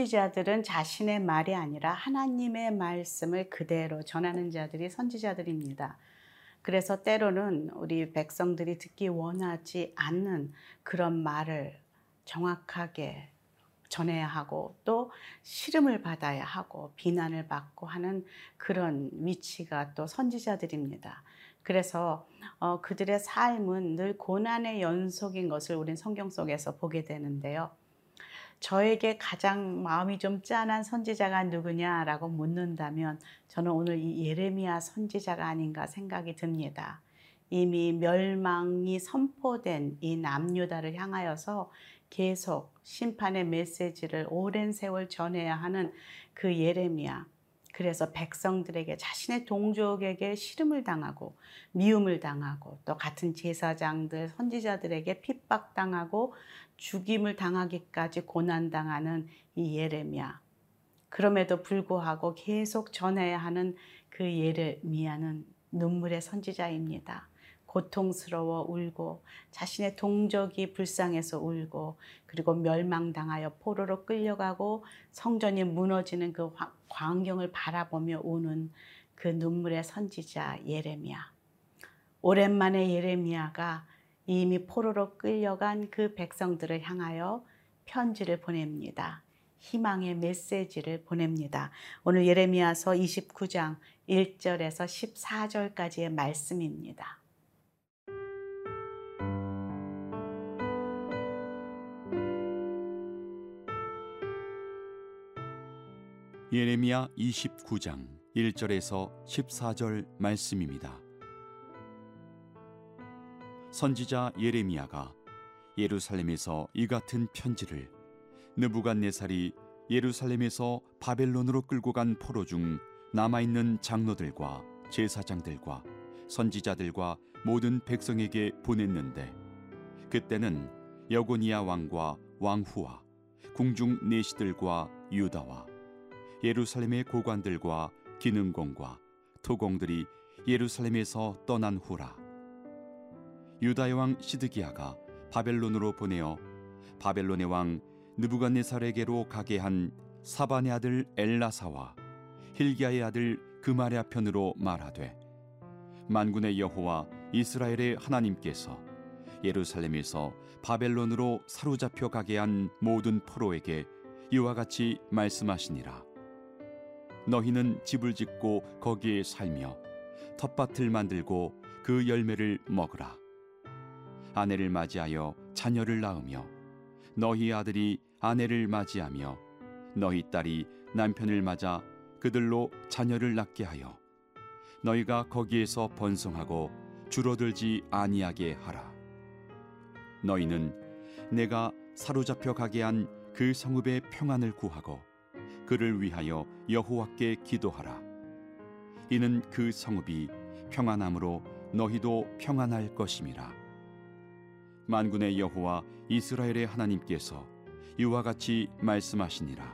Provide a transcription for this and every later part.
선지자들은 자신의 말이 아니라 하나님의 말씀을 그대로 전하는 자들이 선지자들입니다. 그래서 때로는 우리 백성들이 듣기 원하지 않는 그런 말을 정확하게 전해야 하고 또 시름을 받아야 하고 비난을 받고 하는 그런 위치가 또 선지자들입니다. 그래서 어, 그들의 삶은 늘 고난의 연속인 것을 우린 성경 속에서 보게 되는데요. 저에게 가장 마음이 좀 짠한 선지자가 누구냐라고 묻는다면 저는 오늘 이 예레미야 선지자가 아닌가 생각이 듭니다. 이미 멸망이 선포된 이 남유다를 향하여서 계속 심판의 메시지를 오랜 세월 전해야 하는 그 예레미야. 그래서 백성들에게 자신의 동족에게 시름을 당하고 미움을 당하고 또 같은 제사장들 선지자들에게 핍박당하고 죽임을 당하기까지 고난당하는 이 예레미야. 그럼에도 불구하고 계속 전해야 하는 그 예레미야는 눈물의 선지자입니다. 고통스러워 울고 자신의 동족이 불쌍해서 울고 그리고 멸망당하여 포로로 끌려가고 성전이 무너지는 그 광경을 바라보며 우는 그 눈물의 선지자 예레미야. 오랜만에 예레미야가 이미 포로로 끌려간 그 백성들을 향하여 편지를 보냅니다. 희망의 메시지를 보냅니다. 오늘 예레미야서 29장 1절에서 14절까지의 말씀입니다. 예레미야 29장 1절에서 14절 말씀입니다. 선지자 예레미야가 예루살렘에서 이 같은 편지를 느부갓네살이 예루살렘에서 바벨론으로 끌고 간 포로 중 남아 있는 장로들과 제사장들과 선지자들과 모든 백성에게 보냈는데 그때는 여고니아 왕과 왕후와 궁중 내시들과 유다와 예루살렘의 고관들과 기능공과 토공들이 예루살렘에서 떠난 후라 유다의 왕 시드기야가 바벨론으로 보내어 바벨론의 왕 느부갓네살에게로 가게 한 사반의 아들 엘라사와 힐기야의 아들 그마랴 편으로 말하되 만군의 여호와 이스라엘의 하나님께서 예루살렘에서 바벨론으로 사로잡혀 가게 한 모든 포로에게 이와 같이 말씀하시니라 너희는 집을 짓고 거기에 살며 텃밭을 만들고 그 열매를 먹으라. 아내를 맞이하여 자녀를 낳으며 너희 아들이 아내를 맞이하며 너희 딸이 남편을 맞아 그들로 자녀를 낳게 하여 너희가 거기에서 번성하고 줄어들지 아니하게 하라. 너희는 내가 사로잡혀 가게 한 그 성읍의 평안을 구하고 그를 위하여 여호와께 기도하라. 이는 그 성읍이 평안함으로 너희도 평안할 것임이라. 만군의 여호와 이스라엘의 하나님께서 이와 같이 말씀하시니라.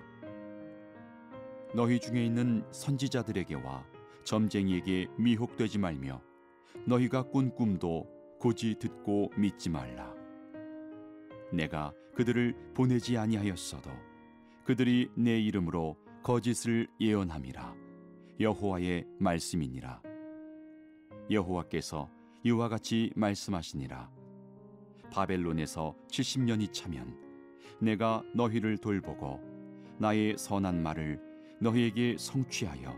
너희 중에 있는 선지자들에게와 점쟁이에게 미혹되지 말며 너희가 꾼 꿈도 고지 듣고 믿지 말라. 내가 그들을 보내지 아니하였어도 그들이 내 이름으로 거짓을 예언함이라 여호와의 말씀이니라 여호와께서 이와 같이 말씀하시니라 바벨론에서 70년이 차면 내가 너희를 돌보고 나의 선한 말을 너희에게 성취하여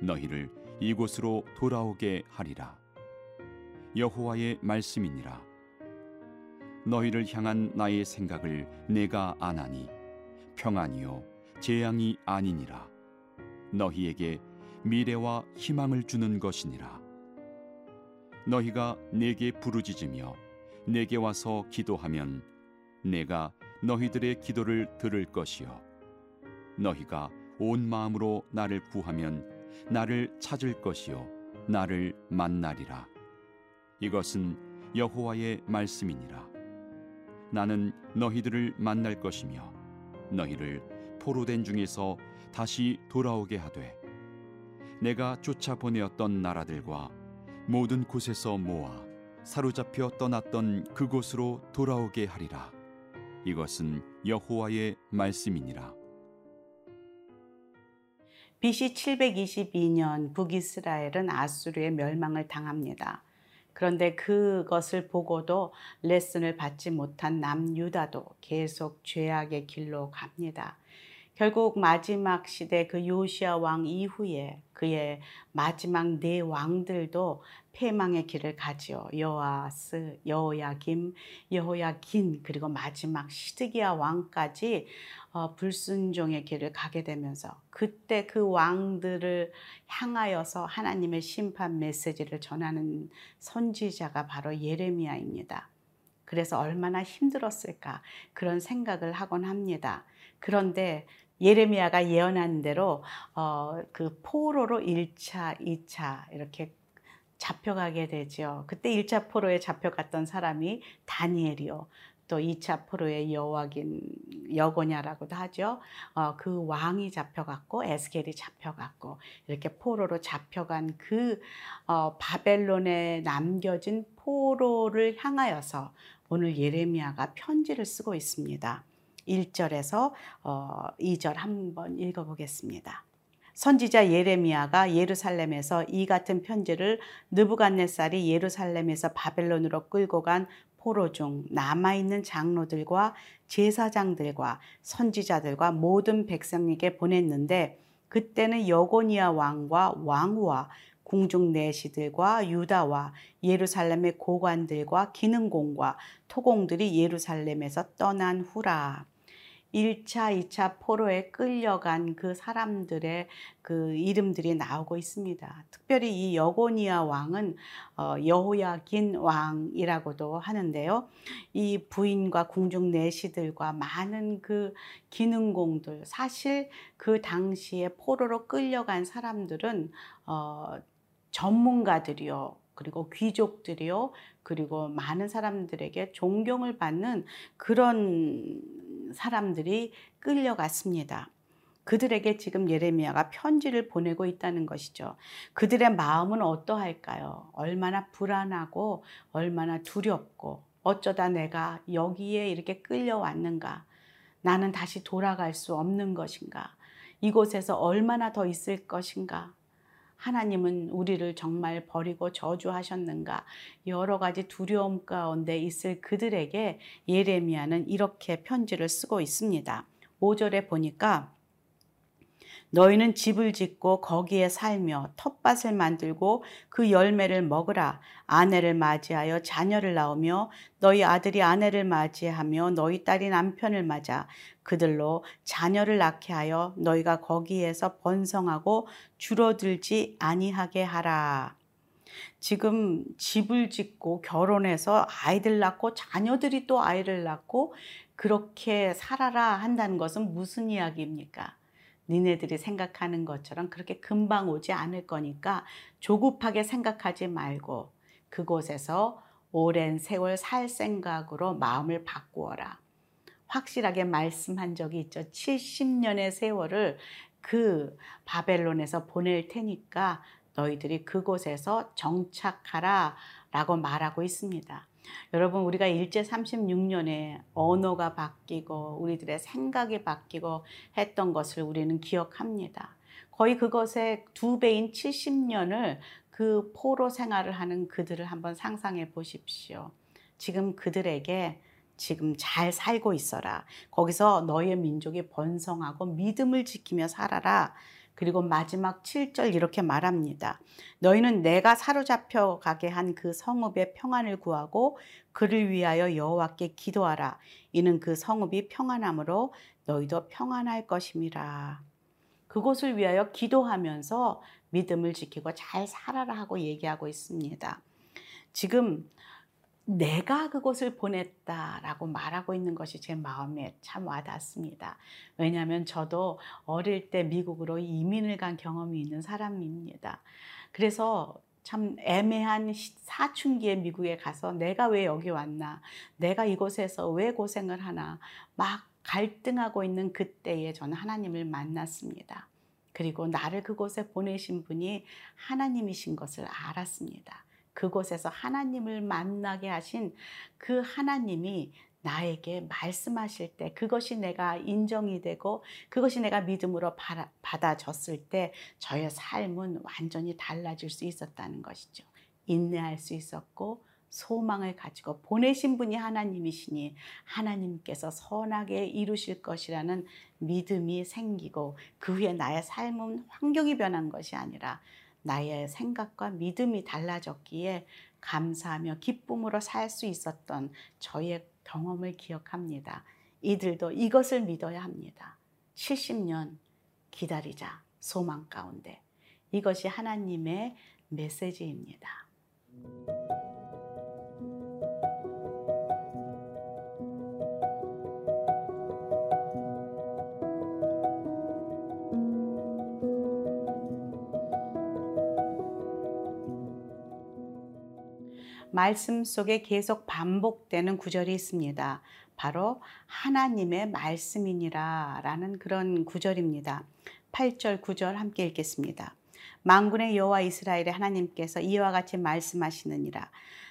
너희를 이곳으로 돌아오게 하리라. 여호와의 말씀이니라. 너희를 향한 나의 생각을 내가 아나니 평안이요 재앙이 아니니라. 너희에게 미래와 희망을 주는 것이니라. 너희가 내게 부르짖으며 내게 와서 기도하면 내가 너희들의 기도를 들을 것이요. 너희가 온 마음으로 나를 구하면 나를 찾을 것이요. 나를 만나리라. 이것은 여호와의 말씀이니라. 나는 너희들을 만날 것이며 너희를 포로된 중에서 다시 돌아오게 하되 내가 쫓아 보내었던 나라들과 모든 곳에서 모아 사로잡혀 떠났던 그곳으로 돌아오게 하리라 이것은 여호와의 말씀이니라 BC 722년 북이스라엘은 아수르의 멸망을 당합니다. 그런데 그것을 보고도 레슨을 받지 못한 남유다도 계속 죄악의 길로 갑니다. 결국 마지막 시대 그 요시아 왕 이후에 그의 마지막 네 왕들도 패망의 길을 가지요. 여호아스, 여호야김, 여호야긴 그리고 마지막 시드기야 왕까지 어, 불순종의 길을 가게 되면서 그때 그 왕들을 향하여서 하나님의 심판 메시지를 전하는 선지자가 바로 예레미야입니다. 그래서 얼마나 힘들었을까 그런 생각을 하곤 합니다. 그런데 예레미야가 예언한 대로 어, 그 포로로 1차, 2차 이렇게 잡혀가게 되죠. 그때 1차 포로에 잡혀갔던 사람이 다니엘이요. 또 2차 포로의 여호와긴 여고냐라고도 하죠. 어, 그 왕이 잡혀갔고 에스겔이 잡혀갔고 이렇게 포로로 잡혀간 그 어, 바벨론에 남겨진 포로를 향하여서 오늘 예레미야가 편지를 쓰고 있습니다. 1절에서 어, 2절 한번 읽어보겠습니다. 선지자 예레미야가 예루살렘에서 이 같은 편지를 느부갓네살이 예루살렘에서 바벨론으로 끌고 간 포로 중 남아있는 장로들과 제사장들과 선지자들과 모든 백성에게 보냈는데 그때는 여고니아 왕과 왕후와 궁중 내시들과 유다와 예루살렘의 고관들과 기능공과 토공들이 예루살렘에서 떠난 후라. 1차, 2차 포로에 끌려간 그 사람들의 그 이름들이 나오고 있습니다. 특별히 이 여고니아 왕은 어, 여호야긴 왕이라고도 하는데요. 이 부인과 궁중 내시들과 많은 그 기능공들, 사실 그 당시에 포로로 끌려간 사람들은 어, 전문가들이요. 그리고 귀족들이요. 그리고 많은 사람들에게 존경을 받는 그런 사람들이 끌려갔습니다. 그들에게 지금 예레미야가 편지를 보내고 있다는 것이죠. 그들의 마음은 어떠할까요? 얼마나 불안하고 얼마나 두렵고 어쩌다 내가 여기에 이렇게 끌려왔는가? 나는 다시 돌아갈 수 없는 것인가? 이곳에서 얼마나 더 있을 것인가? 하나님은 우리를 정말 버리고 저주하셨는가? 여러 가지 두려움 가운데 있을 그들에게 예레미야는 이렇게 편지를 쓰고 있습니다. 5절에 보니까 너희는 집을 짓고 거기에 살며 텃밭을 만들고 그 열매를 먹으라. 아내를 맞이하여 자녀를 낳으며 너희 아들이 아내를 맞이하며 너희 딸이 남편을 맞아 그들로 자녀를 낳게 하여 너희가 거기에서 번성하고 줄어들지 아니하게 하라. 지금 집을 짓고 결혼해서 아이들 낳고 자녀들이 또 아이를 낳고 그렇게 살아라 한다는 것은 무슨 이야기입니까? 니네들이 생각하는 것처럼 그렇게 금방 오지 않을 거니까 조급하게 생각하지 말고 그곳에서 오랜 세월 살 생각으로 마음을 바꾸어라. 확실하게 말씀한 적이 있죠. 70년의 세월을 그 바벨론에서 보낼 테니까 너희들이 그곳에서 정착하라 라고 말하고 있습니다. 여러분 우리가 일제 36년에 언어가 바뀌고 우리들의 생각이 바뀌고 했던 것을 우리는 기억합니다. 거의 그것의 두 배인 70년을 그 포로 생활을 하는 그들을 한번 상상해 보십시오. 지금 그들에게 지금 잘 살고 있어라. 거기서 너의 민족이 번성하고 믿음을 지키며 살아라. 그리고 마지막 7절 이렇게 말합니다. 너희는 내가 사로잡혀 가게 한 그 성읍의 평안을 구하고 그를 위하여 여호와께 기도하라. 이는 그 성읍이 평안함으로 너희도 평안할 것임이라. 그곳을 위하여 기도하면서 믿음을 지키고 잘 살아라 하고 얘기하고 있습니다. 지금 내가 그곳을 보냈다라고 말하고 있는 것이 제 마음에 참 와닿습니다. 왜냐하면 저도 어릴 때 미국으로 이민을 간 경험이 있는 사람입니다. 그래서 참 애매한 사춘기에 미국에 가서 내가 왜 여기 왔나, 내가 이곳에서 왜 고생을 하나, 막 갈등하고 있는 그때에 저는 하나님을 만났습니다. 그리고 나를 그곳에 보내신 분이 하나님이신 것을 알았습니다. 그곳에서 하나님을 만나게 하신 그 하나님이 나에게 말씀하실 때 그것이 내가 인정이 되고 그것이 내가 믿음으로 받아졌을 때 저의 삶은 완전히 달라질 수 있었다는 것이죠. 인내할 수 있었고 소망을 가지고 보내신 분이 하나님이시니 하나님께서 선하게 이루실 것이라는 믿음이 생기고 그 후에 나의 삶은 환경이 변한 것이 아니라 나의 생각과 믿음이 달라졌기에 감사하며 기쁨으로 살 수 있었던 저의 경험을 기억합니다. 이들도 이것을 믿어야 합니다. 70년 기다리자 소망 가운데 이것이 하나님의 메시지입니다. 말씀 속에 계속 반복되는 구절이 있습니다. 바로 하나님의 말씀이니라 라는 그런 구절입니다. 8절, 9절 함께 읽겠습니다. 망군의 여호와 이스라엘의 하나님께서 이와 같이 말씀하시느니라.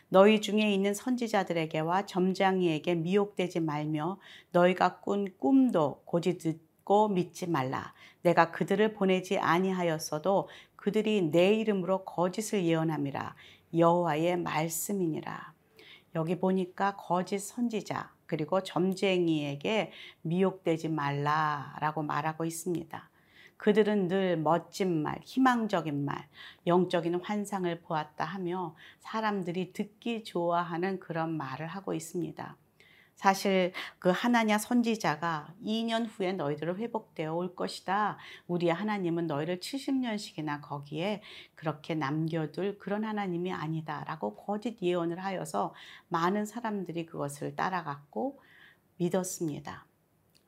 너희 중에 있는 선지자들에게와 점장이에게 미혹되지 말며 너희가 꾼 꿈도 고지 듣고 믿지 말라. 내가 그들을 보내지 아니하였어도 그들이 내 이름으로 거짓을 예언함이라. 여호와의 말씀이니라. 여기 보니까 거짓 선지자 그리고 점쟁이에게 미혹되지 말라라고 말하고 있습니다. 그들은 늘 멋진 말, 희망적인 말, 영적인 환상을 보았다 하며 사람들이 듣기 좋아하는 그런 말을 하고 있습니다. 사실 그 하나냐 선지자가 2년 후에 너희들을 회복되어 올 것이다. 우리 하나님은 너희를 70년씩이나 거기에 그렇게 남겨둘 그런 하나님이 아니다 라고 거짓 예언을 하여서 많은 사람들이 그것을 따라갔고 믿었습니다.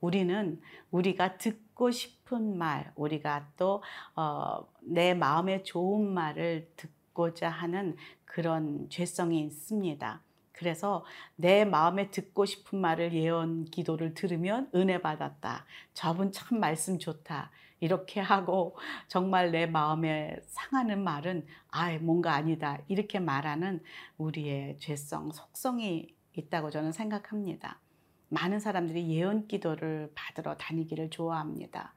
우리는 우리가 듣고 싶은 말, 우리가 또내 어, 마음에 좋은 말을 듣고자 하는 그런 죄성이 있습니다. 그래서 내 마음에 듣고 싶은 말을 예언 기도를 들으면 은혜 받았다. 저분 참 말씀 좋다. 이렇게 하고 정말 내 마음에 상하는 말은 아, 뭔가 아니다. 이렇게 말하는 우리의 죄성, 속성이 있다고 저는 생각합니다. 많은 사람들이 예언 기도를 받으러 다니기를 좋아합니다.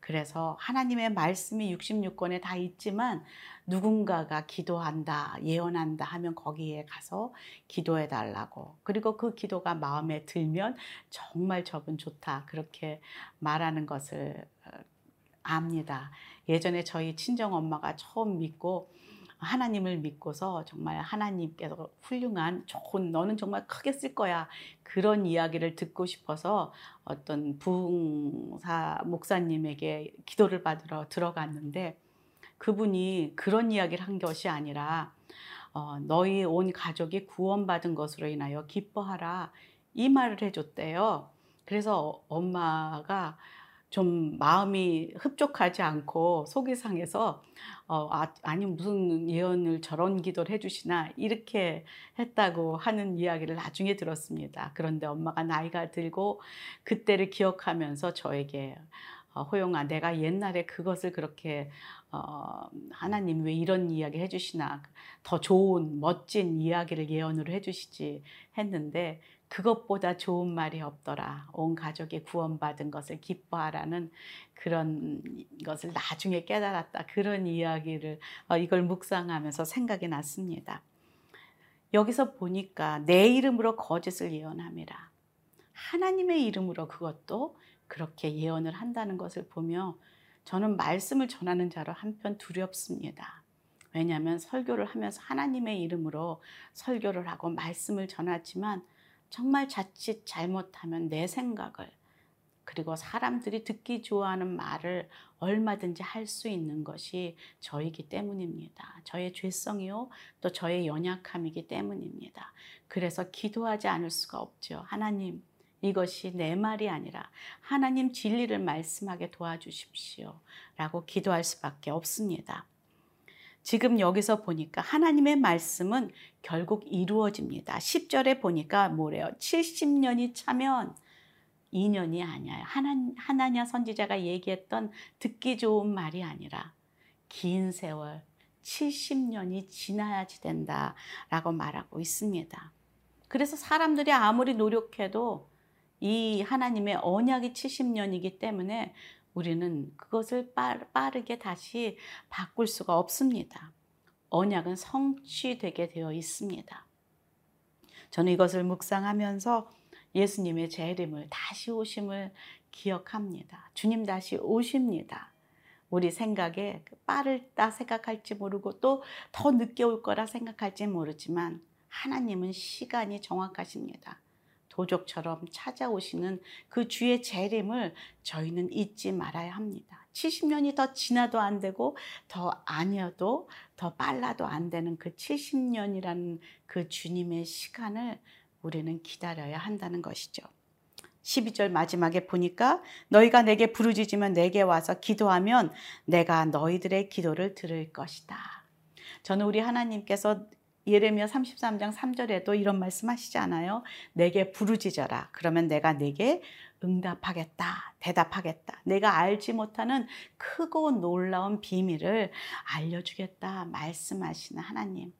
그래서 하나님의 말씀이 66권에 다 있지만 누군가가 기도한다, 예언한다 하면 거기에 가서 기도해 달라고. 그리고 그 기도가 마음에 들면 정말 저분 좋다. 그렇게 말하는 것을 어, 압니다. 예전에 저희 친정 엄마가 처음 믿고 하나님을 믿고서 정말 하나님께서 훌륭한 좋은 너는 정말 크게 쓸 거야 그런 이야기를 듣고 싶어서 어떤 부흥사 목사님에게 기도를 받으러 들어갔는데 그분이 그런 이야기를 한 것이 아니라 어, 너희 온 가족이 구원받은 것으로 인하여 기뻐하라 이 말을 해줬대요. 그래서 엄마가 좀 마음이 흡족하지 않고 속이 상해서 어, 아, 니 무슨 예언을 저런 기도를 해주시나 이렇게 했다고 하는 이야기를 나중에 들었습니다. 그런데 엄마가 나이가 들고 그때를 기억하면서 저에게 어, 호영아 내가 옛날에 그것을 그렇게 어, 하나님 왜 이런 이야기 해주시나 더 좋은 멋진 이야기를 예언으로 해주시지 했는데 그것보다 좋은 말이 없더라. 온 가족이 구원받은 것을 기뻐하라는 그런 것을 나중에 깨달았다. 그런 이야기를 어, 이걸 묵상하면서 생각이 났습니다. 여기서 보니까 내 이름으로 거짓을 예언함이라. 하나님의 이름으로 그것도 그렇게 예언을 한다는 것을 보며 저는 말씀을 전하는 자로 한편 두렵습니다. 왜냐하면 설교를 하면서 하나님의 이름으로 설교를 하고 말씀을 전하지만 정말 자칫 잘못하면 내 생각을 그리고 사람들이 듣기 좋아하는 말을 얼마든지 할 수 있는 것이 저이기 때문입니다. 저의 죄성이요, 또 저의 연약함이기 때문입니다. 그래서 기도하지 않을 수가 없죠. 하나님, 이것이 내 말이 아니라 하나님 진리를 말씀하게 도와주십시오. 라고 기도할 수밖에 없습니다. 지금 여기서 보니까 하나님의 말씀은 결국 이루어집니다. 10절에 보니까 뭐래요? 70년이 차면 2년이 아니에요. 하나, 하나냐 선지자가 얘기했던 듣기 좋은 말이 아니라 긴 세월 70년이 지나야지 된다라고 말하고 있습니다. 그래서 사람들이 아무리 노력해도 이 하나님의 언약이 70년이기 때문에 우리는 그것을 빠르게 다시 바꿀 수가 없습니다. 언약은 성취되게 되어 있습니다. 저는 이것을 묵상하면서 예수님의 재림을 다시 오심을 기억합니다. 주님 다시 오십니다. 우리 생각에 빠르다 생각할지 모르고 또 더 늦게 올 거라 생각할지 모르지만 하나님은 시간이 정확하십니다. 도적처럼 찾아오시는 그 주의 재림을 저희는 잊지 말아야 합니다. 70년이 더 지나도 안 되고 더 아니어도 더 빨라도 안 되는 그 70년이라는 그 주님의 시간을 우리는 기다려야 한다는 것이죠. 12절 마지막에 보니까 너희가 내게 부르짖으면 내게 와서 기도하면 내가 너희들의 기도를 들을 것이다. 저는 우리 하나님께서 예레미야 33장 3절에도 이런 말씀하시지 않아요? 내게 부르짖어라. 그러면 내가 내게 응답하겠다. 대답하겠다. 내가 알지 못하는 크고 놀라운 비밀을 알려주겠다. 말씀하시는 하나님.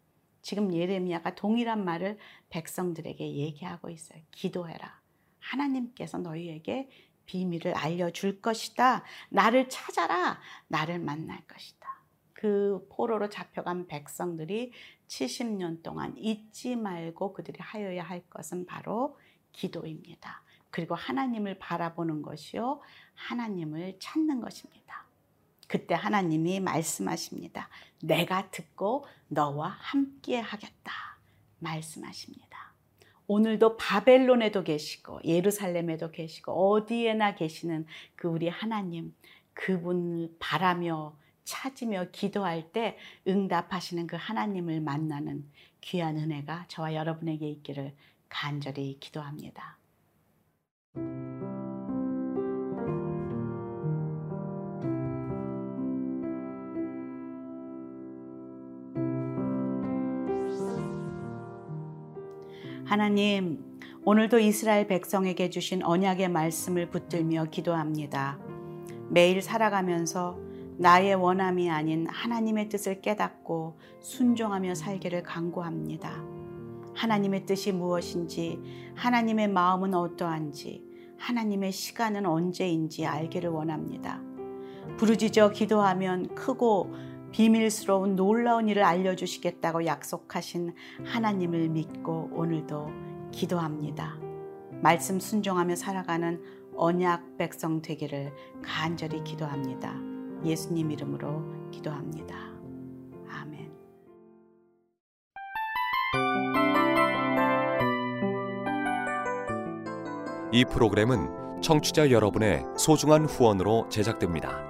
지금 예레미야가 동일한 말을 백성들에게 얘기하고 있어요. 기도해라. 하나님께서 너희에게 비밀을 알려줄 것이다. 나를 찾아라. 나를 만날 것이다. 그 포로로 잡혀간 백성들이 70년 동안 잊지 말고 그들이 하여야 할 것은 바로 기도입니다. 그리고 하나님을 바라보는 것이요. 하나님을 찾는 것입니다. 그때 하나님이 말씀하십니다. 내가 듣고 너와 함께 하겠다. 말씀하십니다. 오늘도 바벨론에도 계시고 예루살렘에도 계시고 어디에나 계시는 그 우리 하나님 그분을 바라며 찾으며 기도할 때 응답하시는 그 하나님을 만나는 귀한 은혜가 저와 여러분에게 있기를 간절히 기도합니다. 하나님, 오늘도 이스라엘 백성에게 주신 언약의 말씀을 붙들며 기도합니다. 매일 살아가면서 나의 원함이 아닌 하나님의 뜻을 깨닫고 순종하며 살기를 강구합니다. 하나님의 뜻이 무엇인지, 하나님의 마음은 어떠한지, 하나님의 시간은 언제인지 알기를 원합니다. 부르짖어 기도하면 크고 비밀스러운 놀라운 일을 알려주시겠다고 약속하신 하나님을 믿고 오늘도 기도합니다. 말씀 순종하며 살아가는 언약 백성 되기를 간절히 기도합니다. 예수님 이름으로 기도합니다. 아멘. 이 프로그램은 청취자 여러분의 소중한 후원으로 제작됩니다.